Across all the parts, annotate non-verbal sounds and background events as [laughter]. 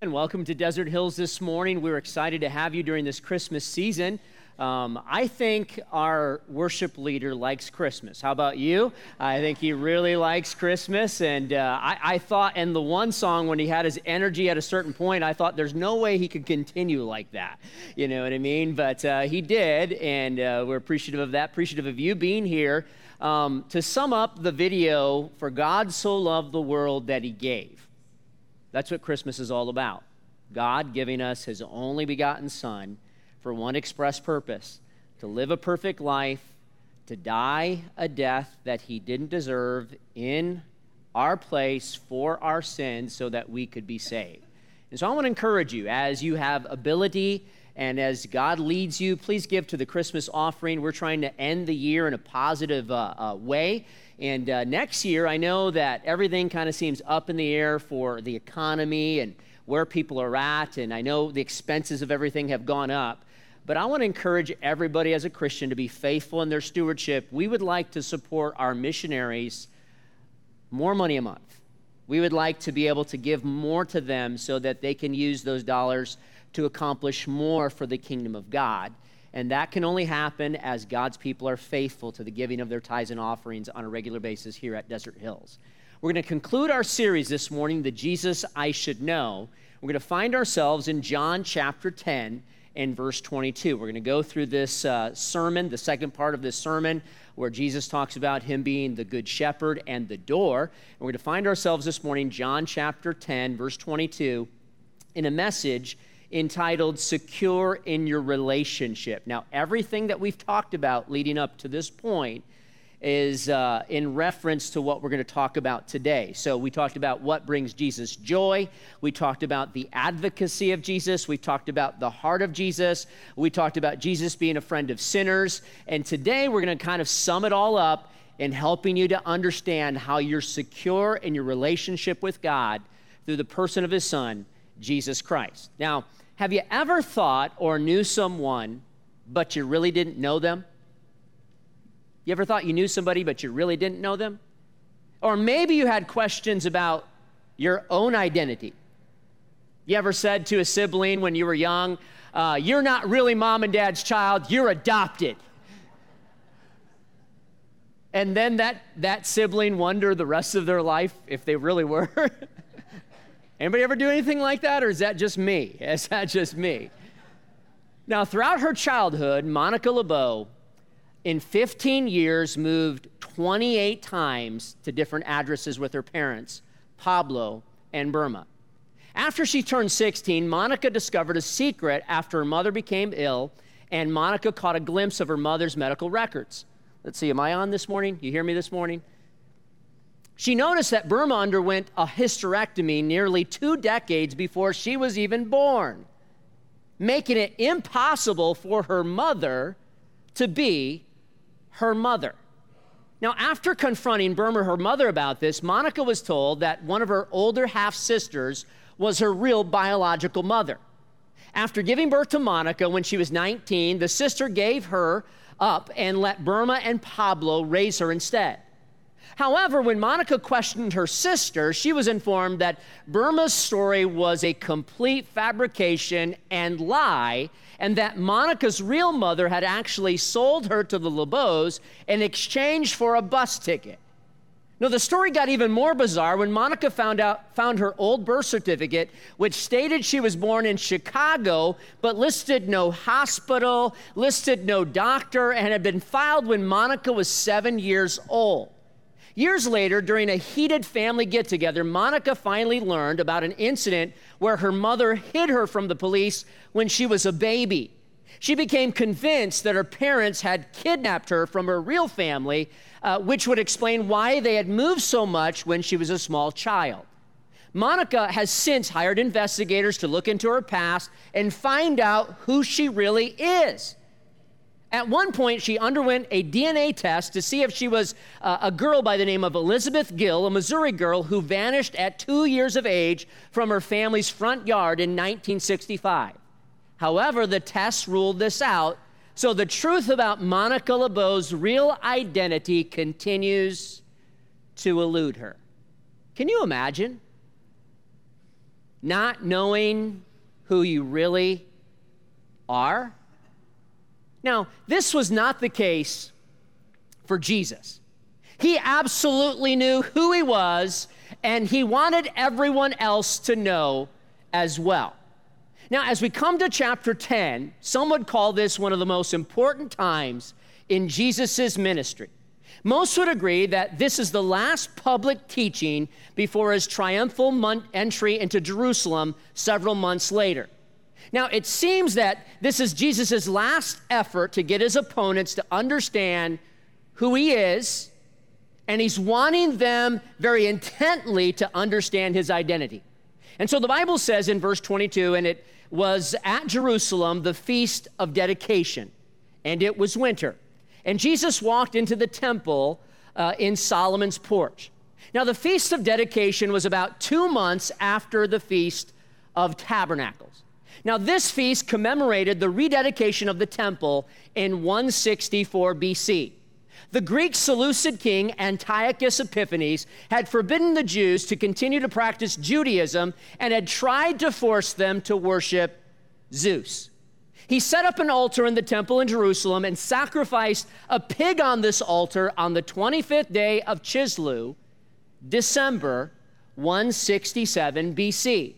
And welcome to Desert Hills this morning. We're excited to have you during this Christmas season. Um, I think our worship leader likes Christmas. How about you? I think he really likes Christmas. And uh, I, I, thought, in the one song, when he had his energy at a certain point, I thought there's no way he could continue like that. You know what I mean? But uh, he did, and uh, we're appreciative of that, appreciative of you being here. Um, to sum up the video, For God so loved the world that he gave. That's what Christmas is all about. God giving us his only begotten Son for one express purpose to live a perfect life, to die a death that he didn't deserve in our place for our sins so that we could be saved. And so I want to encourage you as you have ability and as God leads you, please give to the Christmas offering. We're trying to end the year in a positive uh, uh, way. And uh, next year, I know that everything kind of seems up in the air for the economy and where people are at. And I know the expenses of everything have gone up. But I want to encourage everybody as a Christian to be faithful in their stewardship. We would like to support our missionaries more money a month. We would like to be able to give more to them so that they can use those dollars to accomplish more for the kingdom of God. And that can only happen as God's people are faithful to the giving of their tithes and offerings on a regular basis here at Desert Hills. We're going to conclude our series this morning, The Jesus I Should Know. We're going to find ourselves in John chapter 10 and verse 22. We're going to go through this uh, sermon, the second part of this sermon, where Jesus talks about him being the good shepherd and the door. And we're going to find ourselves this morning, John chapter 10, verse 22, in a message entitled Secure in Your Relationship. Now, everything that we've talked about leading up to this point is uh, in reference to what we're going to talk about today. So, we talked about what brings Jesus joy. We talked about the advocacy of Jesus. We talked about the heart of Jesus. We talked about Jesus being a friend of sinners. And today, we're going to kind of sum it all up in helping you to understand how you're secure in your relationship with God through the person of His Son, Jesus Christ. Now, have you ever thought or knew someone, but you really didn't know them? You ever thought you knew somebody, but you really didn't know them? Or maybe you had questions about your own identity. You ever said to a sibling when you were young, uh, You're not really mom and dad's child, you're adopted. And then that, that sibling wondered the rest of their life if they really were. [laughs] Anybody ever do anything like that, or is that just me? [laughs] Is that just me? Now, throughout her childhood, Monica LeBeau, in 15 years, moved 28 times to different addresses with her parents, Pablo and Burma. After she turned 16, Monica discovered a secret after her mother became ill, and Monica caught a glimpse of her mother's medical records. Let's see, am I on this morning? You hear me this morning? She noticed that Burma underwent a hysterectomy nearly two decades before she was even born, making it impossible for her mother to be her mother. Now, after confronting Burma, her mother, about this, Monica was told that one of her older half sisters was her real biological mother. After giving birth to Monica when she was 19, the sister gave her up and let Burma and Pablo raise her instead. However, when Monica questioned her sister, she was informed that Burma's story was a complete fabrication and lie, and that Monica's real mother had actually sold her to the LeBeaus in exchange for a bus ticket. Now, the story got even more bizarre when Monica found out found her old birth certificate, which stated she was born in Chicago, but listed no hospital, listed no doctor, and had been filed when Monica was seven years old. Years later, during a heated family get together, Monica finally learned about an incident where her mother hid her from the police when she was a baby. She became convinced that her parents had kidnapped her from her real family, uh, which would explain why they had moved so much when she was a small child. Monica has since hired investigators to look into her past and find out who she really is. At one point, she underwent a DNA test to see if she was uh, a girl by the name of Elizabeth Gill, a Missouri girl who vanished at two years of age from her family's front yard in 1965. However, the test ruled this out, so the truth about Monica LeBeau's real identity continues to elude her. Can you imagine? not knowing who you really are? Now, this was not the case for Jesus. He absolutely knew who he was, and he wanted everyone else to know as well. Now, as we come to chapter 10, some would call this one of the most important times in Jesus' ministry. Most would agree that this is the last public teaching before his triumphal entry into Jerusalem several months later. Now, it seems that this is Jesus' last effort to get his opponents to understand who he is, and he's wanting them very intently to understand his identity. And so the Bible says in verse 22, and it was at Jerusalem the feast of dedication, and it was winter. And Jesus walked into the temple uh, in Solomon's porch. Now, the feast of dedication was about two months after the feast of tabernacles. Now, this feast commemorated the rededication of the temple in 164 BC. The Greek Seleucid king Antiochus Epiphanes had forbidden the Jews to continue to practice Judaism and had tried to force them to worship Zeus. He set up an altar in the temple in Jerusalem and sacrificed a pig on this altar on the 25th day of Chislev, December 167 BC.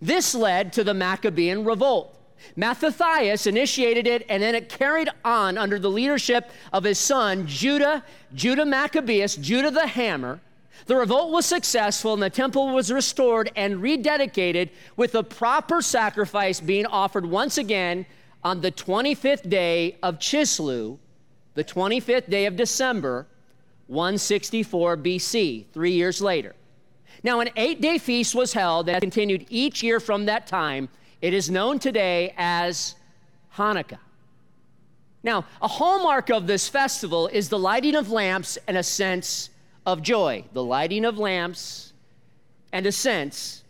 This led to the Maccabean revolt. Mattathias initiated it, and then it carried on under the leadership of his son, Judah, Judah Maccabeus, Judah the Hammer. The revolt was successful, and the temple was restored and rededicated with a proper sacrifice being offered once again on the 25th day of Chislu, the 25th day of December, 164 BC, three years later. Now, an eight day feast was held that continued each year from that time it is known today as Hanukkah. Now, a hallmark of this festival is the lighting of lamps and a sense of joy. The lighting of lamps and a sense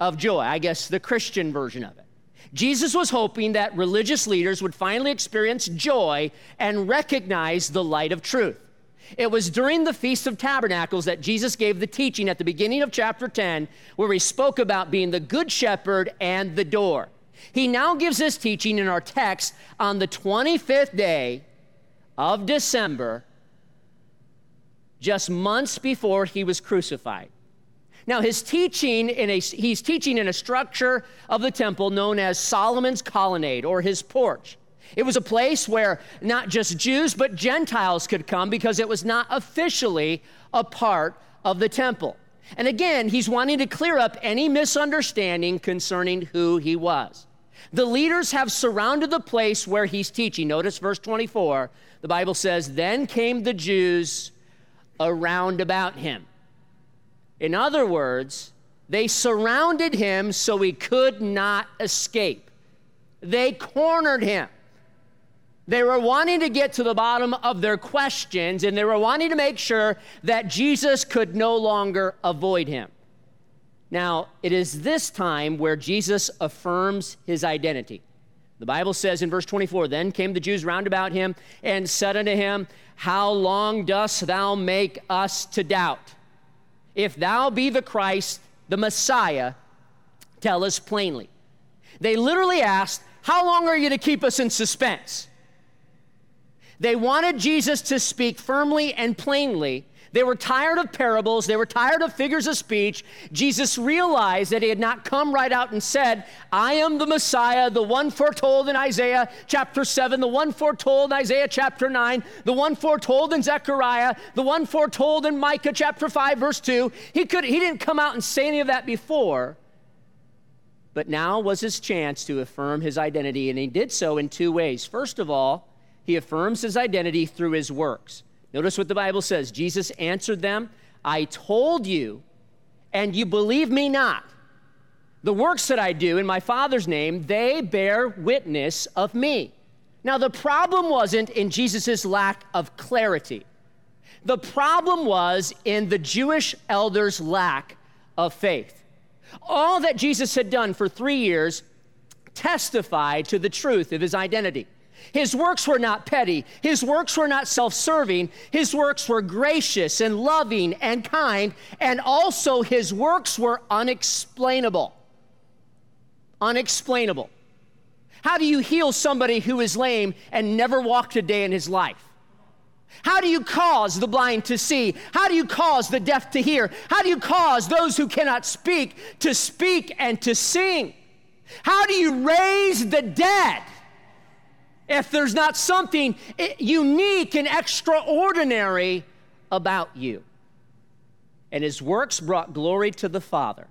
of joy. I guess the Christian version of it. Jesus was hoping that religious leaders would finally experience joy and recognize the light of truth. It was during the Feast of Tabernacles that Jesus gave the teaching at the beginning of chapter 10, where he spoke about being the good shepherd and the door. He now gives this teaching in our text on the 25th day of December, just months before he was crucified. Now, his teaching in a, he's teaching in a structure of the temple known as Solomon's colonnade or his porch. It was a place where not just Jews, but Gentiles could come because it was not officially a part of the temple. And again, he's wanting to clear up any misunderstanding concerning who he was. The leaders have surrounded the place where he's teaching. Notice verse 24. The Bible says, Then came the Jews around about him. In other words, they surrounded him so he could not escape. They cornered him. They were wanting to get to the bottom of their questions and they were wanting to make sure that Jesus could no longer avoid him. Now, it is this time where Jesus affirms his identity. The Bible says in verse 24, Then came the Jews round about him and said unto him, How long dost thou make us to doubt? If thou be the Christ, the Messiah, tell us plainly. They literally asked, How long are you to keep us in suspense? They wanted Jesus to speak firmly and plainly. They were tired of parables. They were tired of figures of speech. Jesus realized that he had not come right out and said, I am the Messiah, the one foretold in Isaiah chapter 7, the one foretold in Isaiah chapter 9, the one foretold in Zechariah, the one foretold in Micah chapter 5, verse 2. He, could, he didn't come out and say any of that before. But now was his chance to affirm his identity, and he did so in two ways. First of all, he affirms his identity through his works. Notice what the Bible says Jesus answered them, I told you, and you believe me not. The works that I do in my Father's name, they bear witness of me. Now, the problem wasn't in Jesus' lack of clarity. The problem was in the Jewish elders' lack of faith. All that Jesus had done for three years testified to the truth of his identity. His works were not petty. His works were not self serving. His works were gracious and loving and kind. And also, his works were unexplainable. unexplainable. How do you heal somebody who is lame and never walked a day in his life? How do you cause the blind to see? How do you cause the deaf to hear? How do you cause those who cannot speak to speak and to sing? How do you raise the dead if there's not something unique and extraordinary about you? And his works brought glory to the Father.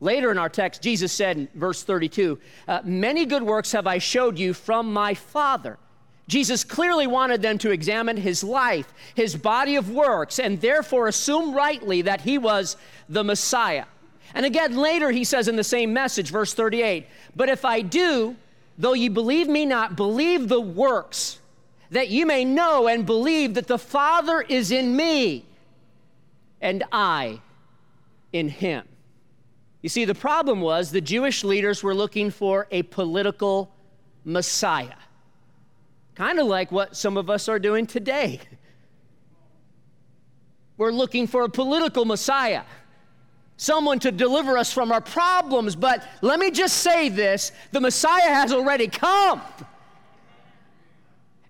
Later in our text, Jesus said in verse 32, uh, Many good works have I showed you from my Father. Jesus clearly wanted them to examine his life, his body of works, and therefore assume rightly that he was the Messiah. And again, later he says in the same message, verse 38, But if I do, though ye believe me not, believe the works, that ye may know and believe that the Father is in me, and I in him. You see, the problem was the Jewish leaders were looking for a political Messiah. Kind of like what some of us are doing today. [laughs] We're looking for a political Messiah, someone to deliver us from our problems. But let me just say this the Messiah has already come.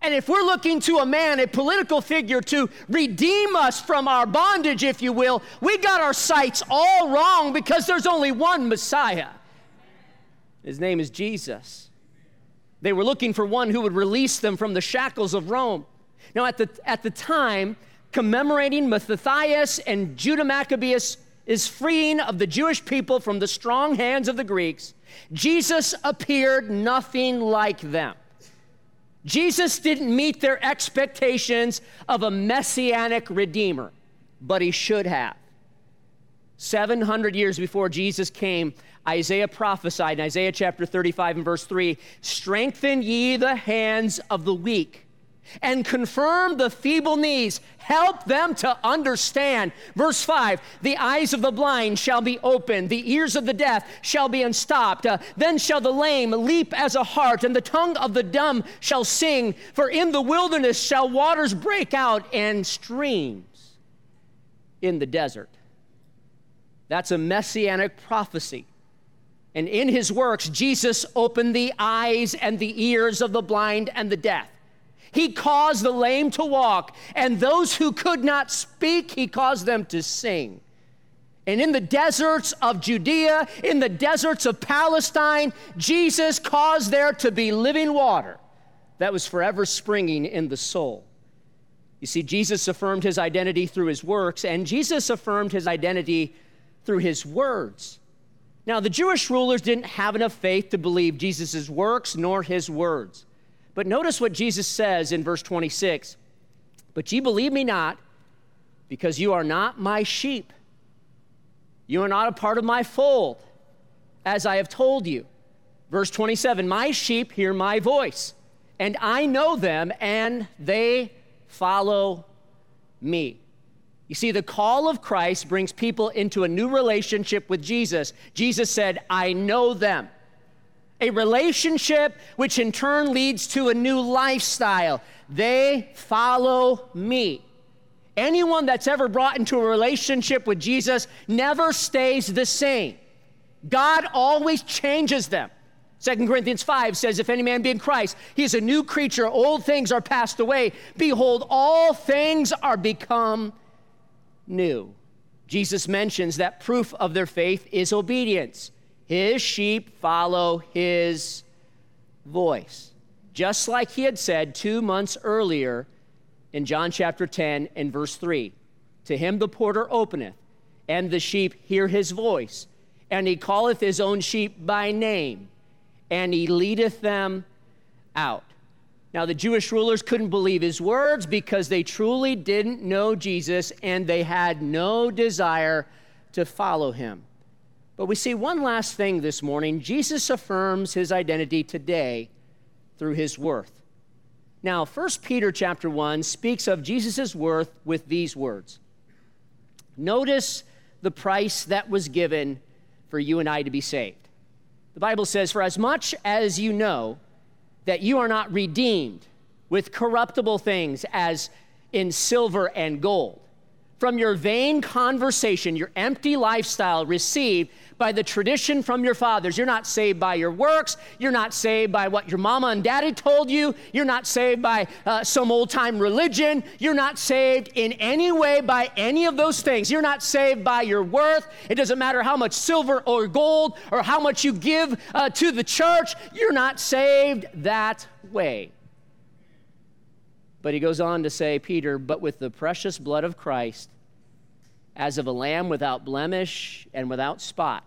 And if we're looking to a man, a political figure, to redeem us from our bondage, if you will, we got our sights all wrong because there's only one Messiah. His name is Jesus. They were looking for one who would release them from the shackles of Rome. Now, at the, at the time, commemorating Mattathias and Judah Maccabeus is freeing of the Jewish people from the strong hands of the Greeks, Jesus appeared nothing like them. Jesus didn't meet their expectations of a messianic redeemer, but he should have. 700 years before Jesus came, Isaiah prophesied in Isaiah chapter 35 and verse 3 Strengthen ye the hands of the weak and confirm the feeble knees. Help them to understand. Verse 5 The eyes of the blind shall be opened, the ears of the deaf shall be unstopped. Uh, then shall the lame leap as a hart, and the tongue of the dumb shall sing. For in the wilderness shall waters break out and streams in the desert. That's a messianic prophecy. And in his works, Jesus opened the eyes and the ears of the blind and the deaf. He caused the lame to walk, and those who could not speak, he caused them to sing. And in the deserts of Judea, in the deserts of Palestine, Jesus caused there to be living water that was forever springing in the soul. You see, Jesus affirmed his identity through his works, and Jesus affirmed his identity through his words. Now, the Jewish rulers didn't have enough faith to believe Jesus' works nor his words. But notice what Jesus says in verse 26 But ye believe me not, because you are not my sheep. You are not a part of my fold, as I have told you. Verse 27 My sheep hear my voice, and I know them, and they follow me. You see, the call of Christ brings people into a new relationship with Jesus. Jesus said, I know them. A relationship which in turn leads to a new lifestyle. They follow me. Anyone that's ever brought into a relationship with Jesus never stays the same. God always changes them. 2 Corinthians 5 says, If any man be in Christ, he is a new creature. Old things are passed away. Behold, all things are become new. Jesus mentions that proof of their faith is obedience. His sheep follow his voice. Just like he had said two months earlier in John chapter 10 and verse 3 To him the porter openeth, and the sheep hear his voice, and he calleth his own sheep by name, and he leadeth them out. Now, the Jewish rulers couldn't believe his words because they truly didn't know Jesus and they had no desire to follow him. But we see one last thing this morning. Jesus affirms his identity today through his worth. Now, 1 Peter chapter 1 speaks of Jesus' worth with these words. Notice the price that was given for you and I to be saved. The Bible says, For as much as you know that you are not redeemed with corruptible things as in silver and gold from your vain conversation, your empty lifestyle received by the tradition from your fathers. You're not saved by your works. You're not saved by what your mama and daddy told you. You're not saved by uh, some old time religion. You're not saved in any way by any of those things. You're not saved by your worth. It doesn't matter how much silver or gold or how much you give uh, to the church. You're not saved that way. But he goes on to say, Peter, but with the precious blood of Christ, as of a lamb without blemish and without spot,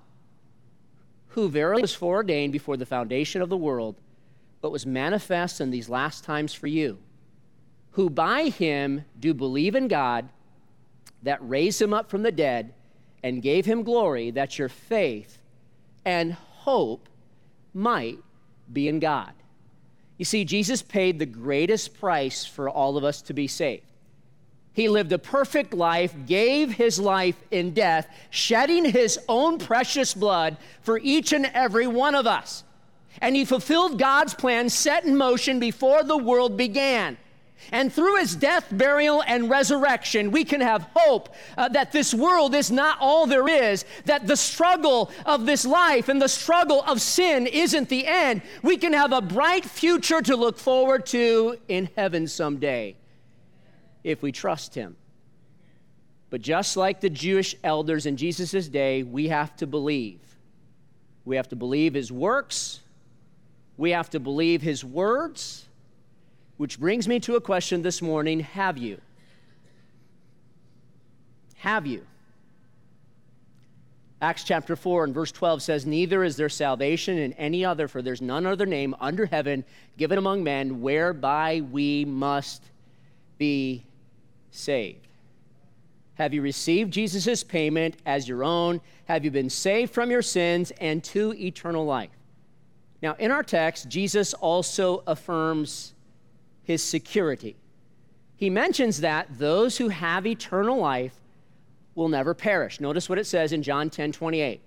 who verily was foreordained before the foundation of the world, but was manifest in these last times for you, who by him do believe in God that raised him up from the dead and gave him glory, that your faith and hope might be in God. You see, Jesus paid the greatest price for all of us to be saved. He lived a perfect life, gave his life in death, shedding his own precious blood for each and every one of us. And he fulfilled God's plan set in motion before the world began. And through his death, burial, and resurrection, we can have hope uh, that this world is not all there is, that the struggle of this life and the struggle of sin isn't the end. We can have a bright future to look forward to in heaven someday if we trust him. But just like the Jewish elders in Jesus' day, we have to believe. We have to believe his works, we have to believe his words which brings me to a question this morning Have you? Have you? Acts chapter 4 and verse 12 says, Neither is there salvation in any other, for there's none other name under heaven given among men whereby we must be saved. Have you received Jesus' payment as your own? Have you been saved from your sins and to eternal life? Now, in our text, Jesus also affirms his security. He mentions that those who have eternal life will never perish. Notice what it says in John 10 28.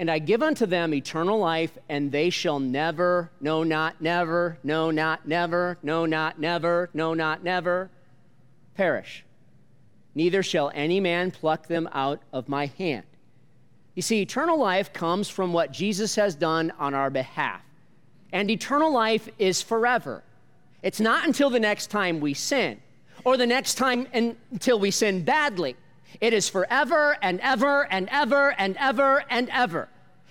And I give unto them eternal life, and they shall never, no, not never, no, not never, no, not never, no, not never, perish. Neither shall any man pluck them out of my hand. You see, eternal life comes from what Jesus has done on our behalf. And eternal life is forever. It's not until the next time we sin or the next time until we sin badly. It is forever and ever and ever and ever and ever.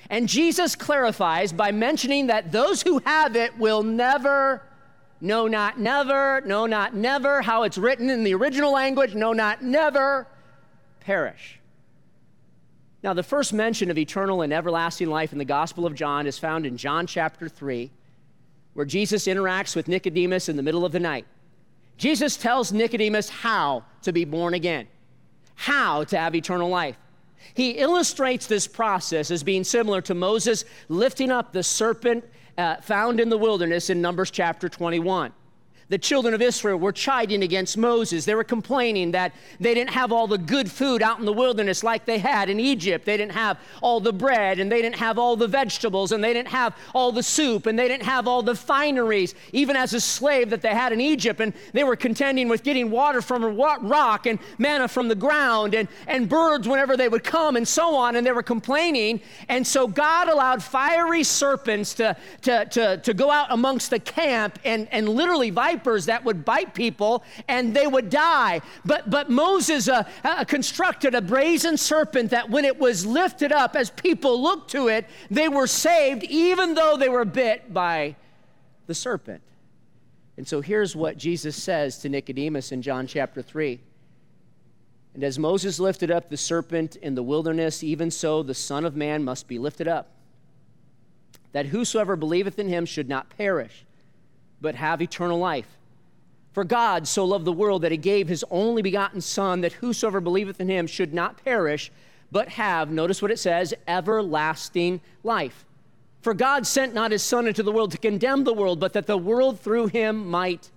And Jesus clarifies by mentioning that those who have it will never, no, not never, no, not never, how it's written in the original language, no, not never, perish. Now, the first mention of eternal and everlasting life in the Gospel of John is found in John chapter 3, where Jesus interacts with Nicodemus in the middle of the night. Jesus tells Nicodemus how to be born again, how to have eternal life. He illustrates this process as being similar to Moses lifting up the serpent uh, found in the wilderness in Numbers chapter 21 the children of Israel were chiding against Moses. They were complaining that they didn't have all the good food out in the wilderness like they had in Egypt. They didn't have all the bread, and they didn't have all the vegetables, and they didn't have all the soup, and they didn't have all the fineries, even as a slave that they had in Egypt. And they were contending with getting water from a rock and manna from the ground and, and birds whenever they would come and so on. And they were complaining. And so God allowed fiery serpents to, to, to, to go out amongst the camp and, and literally vibrate vipers that would bite people and they would die. But, but Moses uh, uh, constructed a brazen serpent that when it was lifted up, as people looked to it, they were saved even though they were bit by the serpent. And so here's what Jesus says to Nicodemus in John chapter 3. And as Moses lifted up the serpent in the wilderness, even so the Son of Man must be lifted up, that whosoever believeth in him should not perish, but have eternal life. For God so loved the world that he gave his only begotten Son, that whosoever believeth in him should not perish, but have, notice what it says, everlasting life. For God sent not his Son into the world to condemn the world, but that the world through him might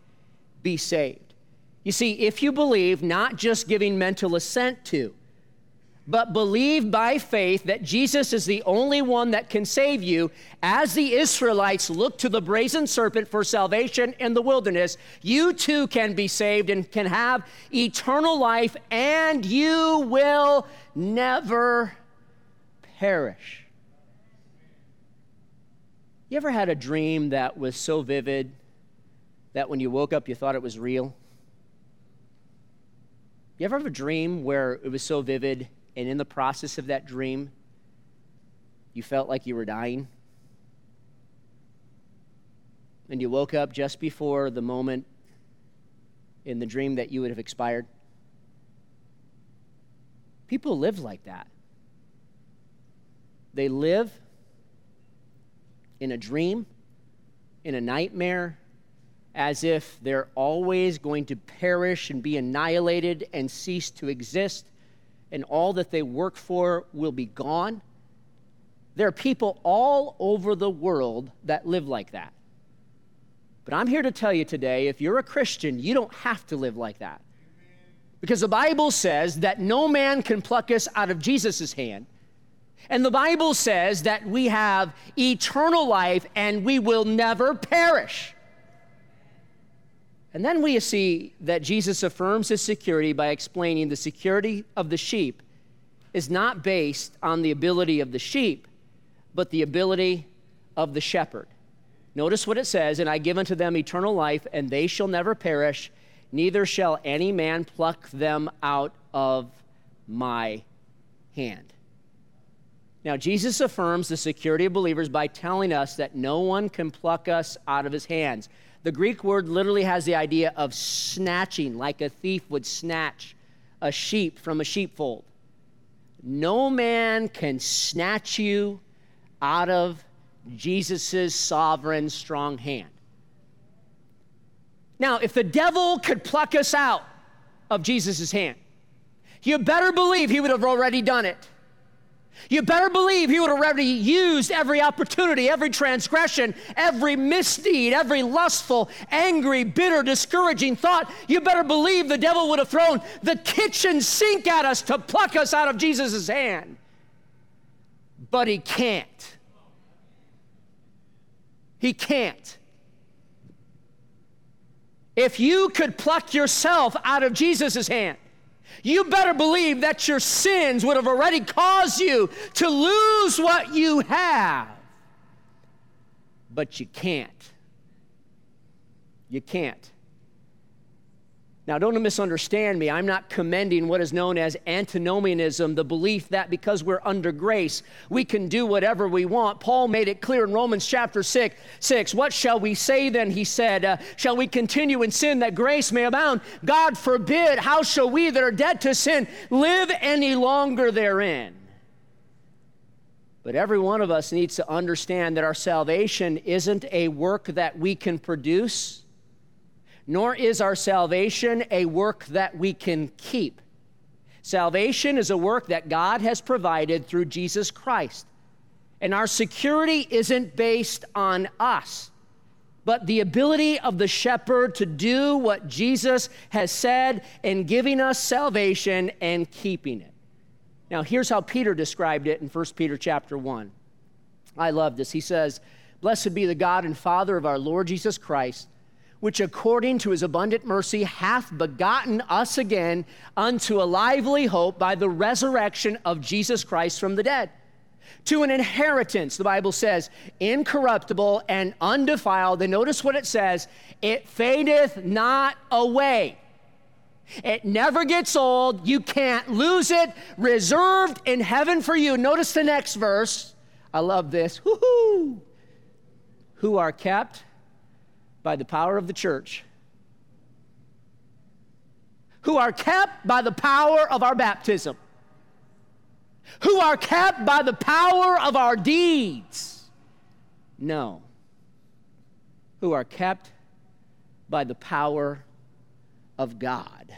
be saved. You see, if you believe, not just giving mental assent to, but believe by faith that Jesus is the only one that can save you, as the Israelites look to the brazen serpent for salvation in the wilderness, you too can be saved and can have eternal life, and you will never perish. You ever had a dream that was so vivid that when you woke up you thought it was real? You ever have a dream where it was so vivid and in the process of that dream, you felt like you were dying? And you woke up just before the moment in the dream that you would have expired? People live like that. They live in a dream, in a nightmare, as if they're always going to perish and be annihilated and cease to exist and all that they work for will be gone. There are people all over the world that live like that. But I'm here to tell you today if you're a Christian, you don't have to live like that. Because the Bible says that no man can pluck us out of Jesus' hand. And the Bible says that we have eternal life and we will never perish. And then we see that Jesus affirms his security by explaining the security of the sheep is not based on the ability of the sheep, but the ability of the shepherd. Notice what it says, and I give unto them eternal life, and they shall never perish, neither shall any man pluck them out of my hand. Now, Jesus affirms the security of believers by telling us that no one can pluck us out of his hands. The Greek word literally has the idea of snatching, like a thief would snatch a sheep from a sheepfold. No man can snatch you out of Jesus' sovereign strong hand. Now, if the devil could pluck us out of Jesus' hand, you better believe he would have already done it. You better believe he would have already used every opportunity, every transgression, every misdeed, every lustful, angry, bitter, discouraging thought. You better believe the devil would have thrown the kitchen sink at us to pluck us out of Jesus' hand. But he can't. He can't. If you could pluck yourself out of Jesus' hand, you better believe that your sins would have already caused you to lose what you have. But you can't. You can't. Now, don't misunderstand me. I'm not commending what is known as antinomianism, the belief that because we're under grace, we can do whatever we want. Paul made it clear in Romans chapter 6. 6 what shall we say then? He said, uh, Shall we continue in sin that grace may abound? God forbid. How shall we that are dead to sin live any longer therein? But every one of us needs to understand that our salvation isn't a work that we can produce nor is our salvation a work that we can keep. Salvation is a work that God has provided through Jesus Christ. And our security isn't based on us, but the ability of the shepherd to do what Jesus has said in giving us salvation and keeping it. Now, here's how Peter described it in 1 Peter chapter 1. I love this. He says, Blessed be the God and Father of our Lord Jesus Christ which according to his abundant mercy hath begotten us again unto a lively hope by the resurrection of Jesus Christ from the dead. To an inheritance, the Bible says, incorruptible and undefiled. And notice what it says it fadeth not away. It never gets old. You can't lose it. Reserved in heaven for you. Notice the next verse. I love this. Woo-hoo. Who are kept by the power of the church, who are kept by the power of our baptism, who are kept by the power of our deeds. No, who are kept by the power of God.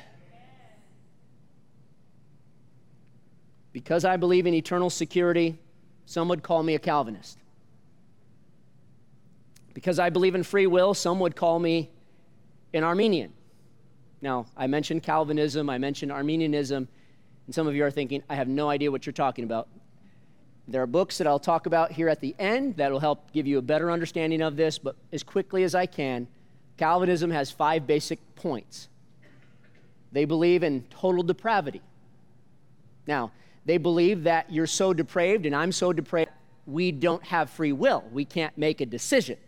Because I believe in eternal security, some would call me a Calvinist. Because I believe in free will, some would call me an Arminian. Now, I mentioned Calvinism, I mentioned Arminianism, And some of you are thinking, I have no idea what you're talking about. There are books that I'll talk about here at the end that will help give you a better understanding of this, but as quickly as I can, Calvinism has five basic points. They believe in total depravity. Now, they believe that you're so depraved and I'm so depraved, we don't have free will. We can't make a decision.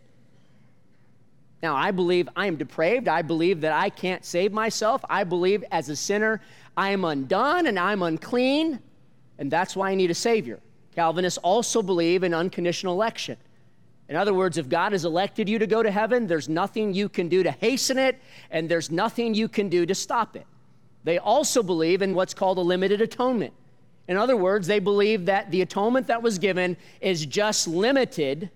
Now, I believe I am depraved. I believe that I can't save myself. I believe as a sinner, I am undone and I'm unclean, and that's why I need a Savior. Calvinists also believe in unconditional election. In other words, if God has elected you to go to heaven, there's nothing you can do to hasten it, and there's nothing you can do to stop it. They also believe in what's called a limited atonement. In other words, they believe that the atonement that was given is just limited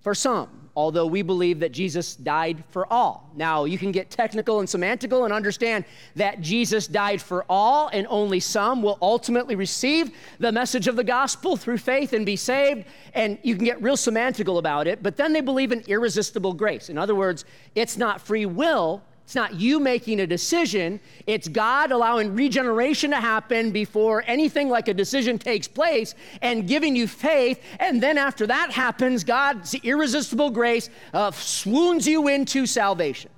for some although we believe that Jesus died for all. Now, you can get technical and semantical and understand that Jesus died for all, and only some will ultimately receive the message of the gospel through faith and be saved. And you can get real semantical about it, but then they believe in irresistible grace. In other words, it's not free will, it's not you making a decision, it's God allowing regeneration to happen before anything like a decision takes place and giving you faith. And then after that happens, God's irresistible grace uh, swoons you into salvation.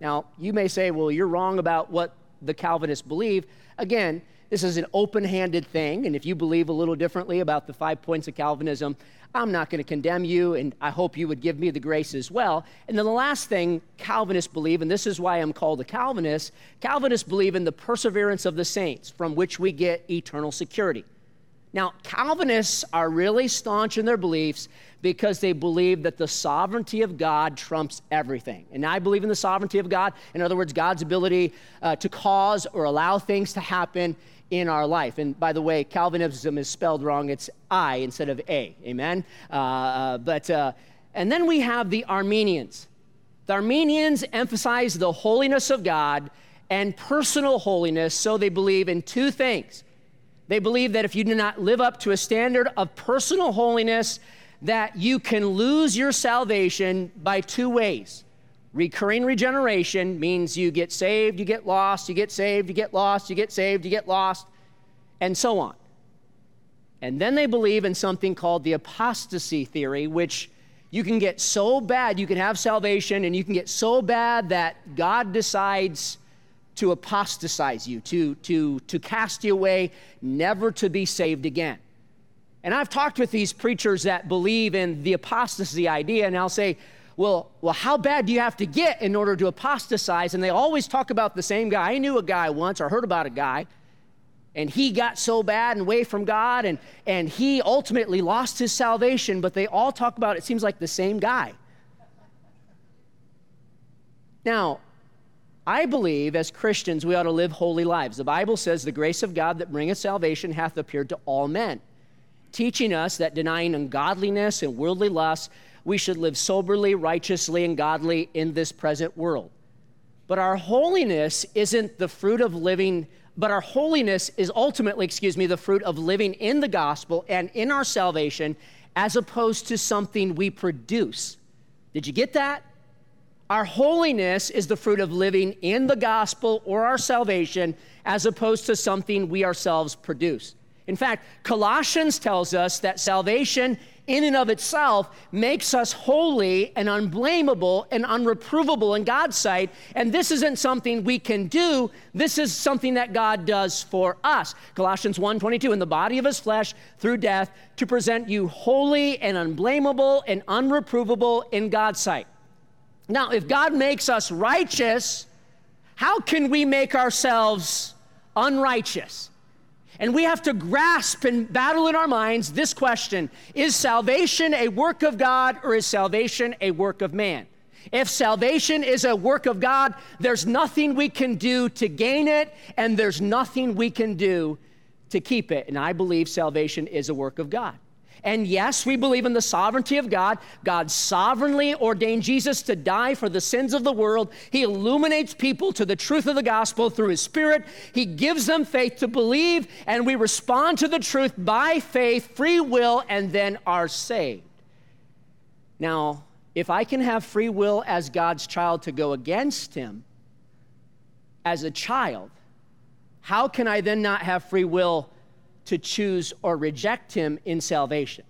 Now, you may say, well, you're wrong about what the Calvinists believe. Again, this is an open handed thing, and if you believe a little differently about the five points of Calvinism, I'm not going to condemn you, and I hope you would give me the grace as well. And then the last thing Calvinists believe, and this is why I'm called a Calvinist Calvinists believe in the perseverance of the saints, from which we get eternal security. Now, Calvinists are really staunch in their beliefs because they believe that the sovereignty of God trumps everything. And I believe in the sovereignty of God. In other words, God's ability uh, to cause or allow things to happen in our life. And by the way, Calvinism is spelled wrong. It's I instead of A. Amen? Uh, uh, but, uh, and then we have the Arminians. The Arminians emphasize the holiness of God and personal holiness, so they believe in two things. They believe that if you do not live up to a standard of personal holiness, that you can lose your salvation by two ways. Recurring regeneration means you get saved, you get lost, you get saved, you get lost, you get saved, you get lost, and so on. And then they believe in something called the apostasy theory, which you can get so bad, you can have salvation, and you can get so bad that God decides to apostatize you, to, to, to cast you away, never to be saved again. And I've talked with these preachers that believe in the apostasy idea, and I'll say, well, well, how bad do you have to get in order to apostatize? And they always talk about the same guy. I knew a guy once, or heard about a guy, and he got so bad and away from God, and, and he ultimately lost his salvation, but they all talk about it seems like the same guy. Now, I believe as Christians we ought to live holy lives. The Bible says, The grace of God that bringeth salvation hath appeared to all men, teaching us that denying ungodliness and worldly lusts, we should live soberly, righteously, and godly in this present world. But our holiness isn't the fruit of living, but our holiness is ultimately, excuse me, the fruit of living in the gospel and in our salvation as opposed to something we produce. Did you get that? Our holiness is the fruit of living in the gospel or our salvation as opposed to something we ourselves produce. In fact, Colossians tells us that salvation in and of itself makes us holy and unblameable and unreprovable in God's sight. And this isn't something we can do. This is something that God does for us. Colossians 1:22 in the body of his flesh through death to present you holy and unblameable and unreprovable in God's sight. Now, if God makes us righteous, how can we make ourselves unrighteous? And we have to grasp and battle in our minds this question Is salvation a work of God or is salvation a work of man? If salvation is a work of God, there's nothing we can do to gain it, and there's nothing we can do to keep it. And I believe salvation is a work of God. And yes, we believe in the sovereignty of God. God sovereignly ordained Jesus to die for the sins of the world. He illuminates people to the truth of the gospel through His Spirit. He gives them faith to believe, and we respond to the truth by faith, free will, and then are saved. Now, if I can have free will as God's child to go against Him, as a child, how can I then not have free will to choose or reject him in salvation?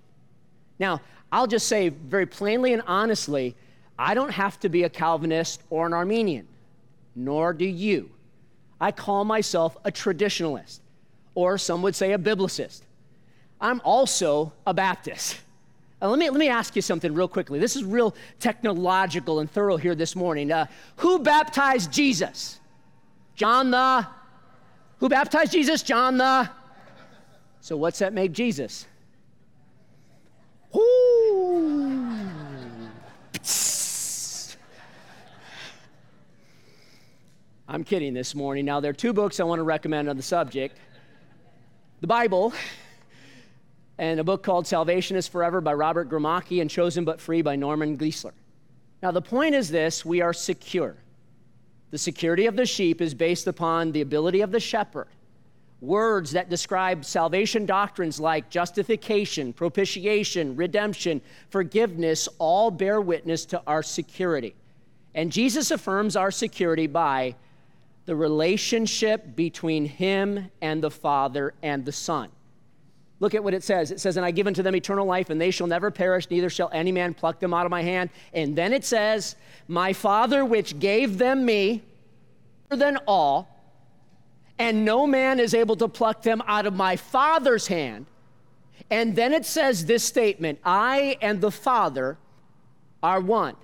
Now, I'll just say very plainly and honestly I don't have to be a Calvinist or an Arminian, nor do you. I call myself a traditionalist, or some would say a biblicist. I'm also a Baptist. [laughs] Let, me, let me ask you something real quickly. This is real technological and thorough here this morning. Uh, who baptized Jesus? John the. Who baptized Jesus? John the. So, what's that make Jesus? Ooh. I'm kidding this morning. Now, there are two books I want to recommend on the subject the Bible and a book called Salvation is Forever by Robert Gromacki and Chosen But Free by Norman Geisler. Now, the point is this we are secure. The security of the sheep is based upon the ability of the shepherd. Words that describe salvation doctrines like justification, propitiation, redemption, forgiveness all bear witness to our security. And Jesus affirms our security by the relationship between him and the Father and the Son. Look at what it says. It says, And I give unto them eternal life, and they shall never perish, neither shall any man pluck them out of my hand. And then it says, My Father which gave them me, than all, and no man is able to pluck them out of my Father's hand. And then it says this statement I and the Father are one.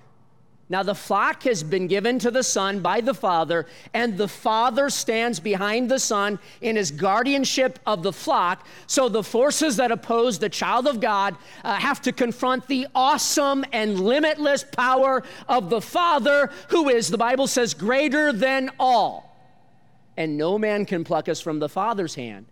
Now, the flock has been given to the Son by the Father, and the Father stands behind the Son in his guardianship of the flock. So, the forces that oppose the child of God uh, have to confront the awesome and limitless power of the Father, who is, the Bible says, greater than all. And no man can pluck us from the Father's hand.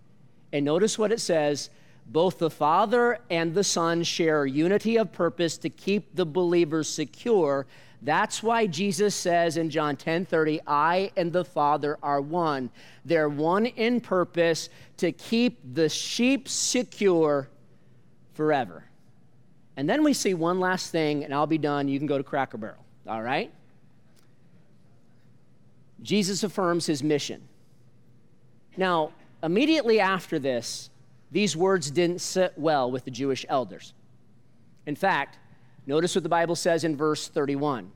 And notice what it says both the Father and the Son share unity of purpose to keep the believers secure that's why Jesus says in John 10 30, I and the Father are one. They're one in purpose to keep the sheep secure forever. And then we see one last thing, and I'll be done. You can go to Cracker Barrel, all right? Jesus affirms his mission. Now, immediately after this, these words didn't sit well with the Jewish elders. In fact, Notice what the Bible says in verse 31.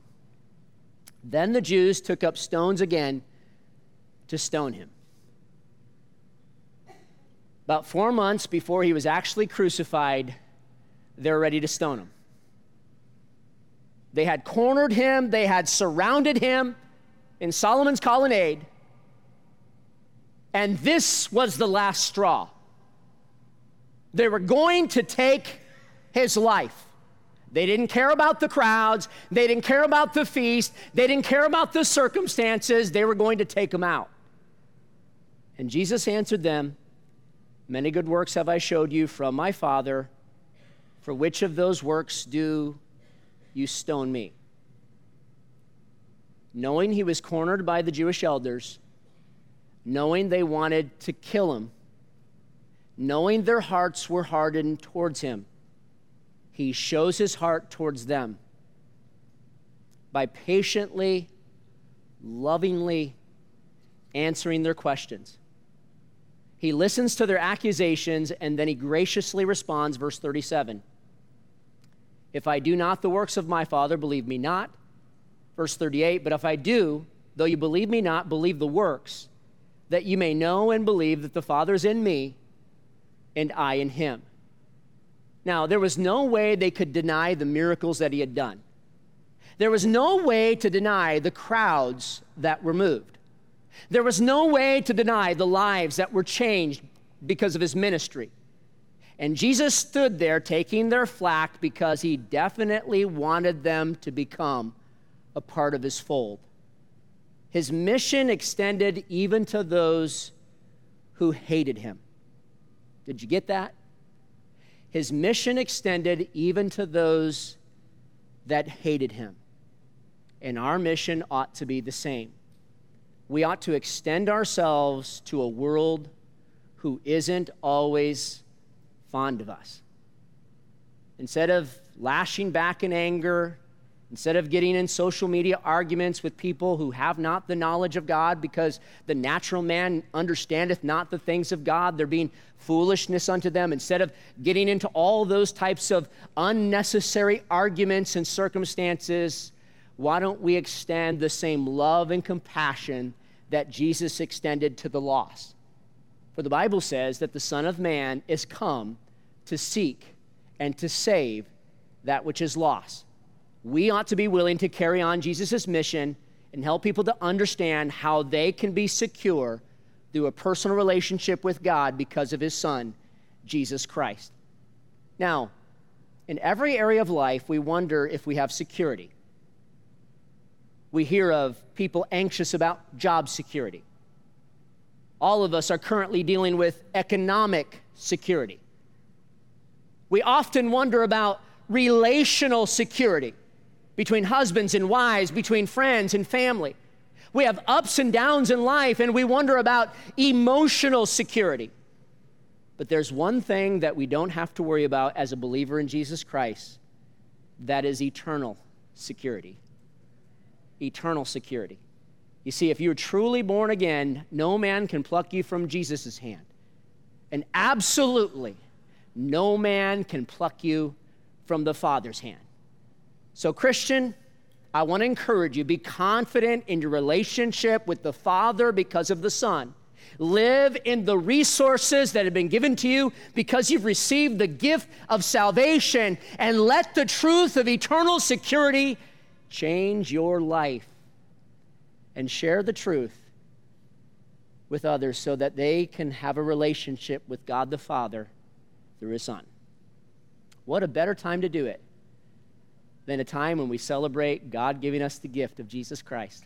Then the Jews took up stones again to stone him. About four months before he was actually crucified, they're ready to stone him. They had cornered him, they had surrounded him in Solomon's colonnade, and this was the last straw. They were going to take his life. They didn't care about the crowds. They didn't care about the feast. They didn't care about the circumstances. They were going to take him out. And Jesus answered them Many good works have I showed you from my Father. For which of those works do you stone me? Knowing he was cornered by the Jewish elders, knowing they wanted to kill him, knowing their hearts were hardened towards him he shows his heart towards them by patiently, lovingly answering their questions. He listens to their accusations and then he graciously responds, verse 37 If I do not the works of my Father, believe me not. Verse 38 But if I do, though you believe me not, believe the works, that you may know and believe that the Father is in me and I in him. Now, there was no way they could deny the miracles that he had done. There was no way to deny the crowds that were moved. There was no way to deny the lives that were changed because of his ministry. And Jesus stood there taking their flack because he definitely wanted them to become a part of his fold. His mission extended even to those who hated him. Did you get that? His mission extended even to those that hated him. And our mission ought to be the same. We ought to extend ourselves to a world who isn't always fond of us. Instead of lashing back in anger, Instead of getting in social media arguments with people who have not the knowledge of God, because the natural man understandeth not the things of God, they're being foolishness unto them. Instead of getting into all those types of unnecessary arguments and circumstances, why don't we extend the same love and compassion that Jesus extended to the lost? For the Bible says that the Son of Man is come to seek and to save that which is lost we ought to be willing to carry on Jesus' mission and help people to understand how they can be secure through a personal relationship with God because of his Son, Jesus Christ. Now, in every area of life, we wonder if we have security. We hear of people anxious about job security. All of us are currently dealing with economic security. We often wonder about relational security between husbands and wives, between friends and family. We have ups and downs in life, and we wonder about emotional security. But there's one thing that we don't have to worry about as a believer in Jesus Christ that is eternal security. Eternal security. You see, if you're truly born again, no man can pluck you from Jesus' hand. And absolutely, no man can pluck you from the Father's hand. So, Christian, I want to encourage you be confident in your relationship with the Father because of the Son. Live in the resources that have been given to you because you've received the gift of salvation, and let the truth of eternal security change your life. And share the truth with others so that they can have a relationship with God the Father through His Son. What a better time to do it than a time when we celebrate God giving us the gift of Jesus Christ.